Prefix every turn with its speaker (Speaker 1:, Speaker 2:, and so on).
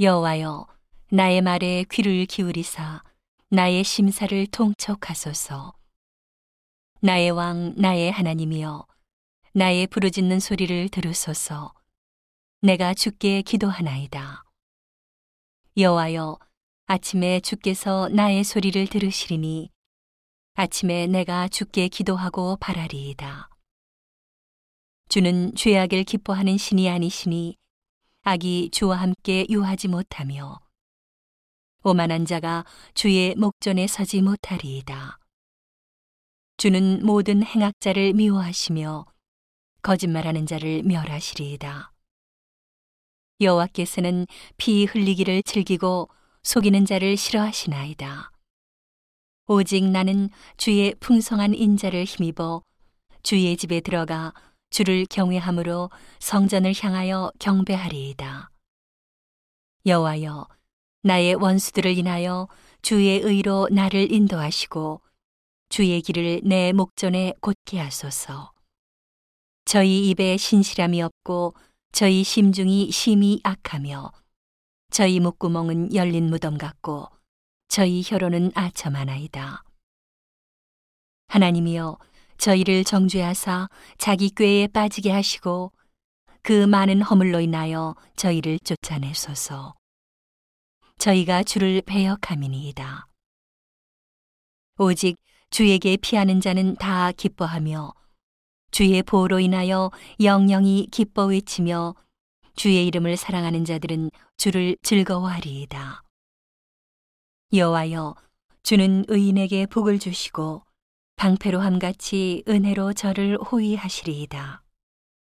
Speaker 1: 여호와여 나의 말에 귀를 기울이사 나의 심사를 통촉하소서. 나의 왕 나의 하나님이여 나의 부르짖는 소리를 들으소서. 내가 주께 기도하나이다. 여호와여 아침에 주께서 나의 소리를 들으시리니 아침에 내가 주께 기도하고 바라리이다. 주는 죄악을 기뻐하는 신이 아니시니 악이 주와 함께 유하지 못하며 오만한 자가 주의 목전에 서지 못하리이다. 주는 모든 행악자를 미워하시며 거짓말하는 자를 멸하시리이다. 여호와께서는 피 흘리기를 즐기고 속이는 자를 싫어하시나이다. 오직 나는 주의 풍성한 인자를 힘입어 주의 집에 들어가 주를 경외함으로 성전을 향하여 경배하리이다. 여호와여, 나의 원수들을 인하여 주의 의로 나를 인도하시고 주의 길을 내 목전에 곧게 하소서. 저희 입에 신실함이 없고 저희 심중이 심히 악하며 저희 목구멍은 열린 무덤 같고 저희 혀로는 아첨하나이다. 하나님이여 저희를 정죄하사 자기 꾀에 빠지게 하시고 그 많은 허물로 인하여 저희를 쫓아내소서. 저희가 주를 배역함이니이다. 오직 주에게 피하는 자는 다 기뻐하며 주의 보호로 인하여 영영이 기뻐 외치며 주의 이름을 사랑하는 자들은 주를 즐거워하리이다. 여호와여 주는 의인에게 복을 주시고 방패로 함같이 은혜로 저를 호위하시리이다.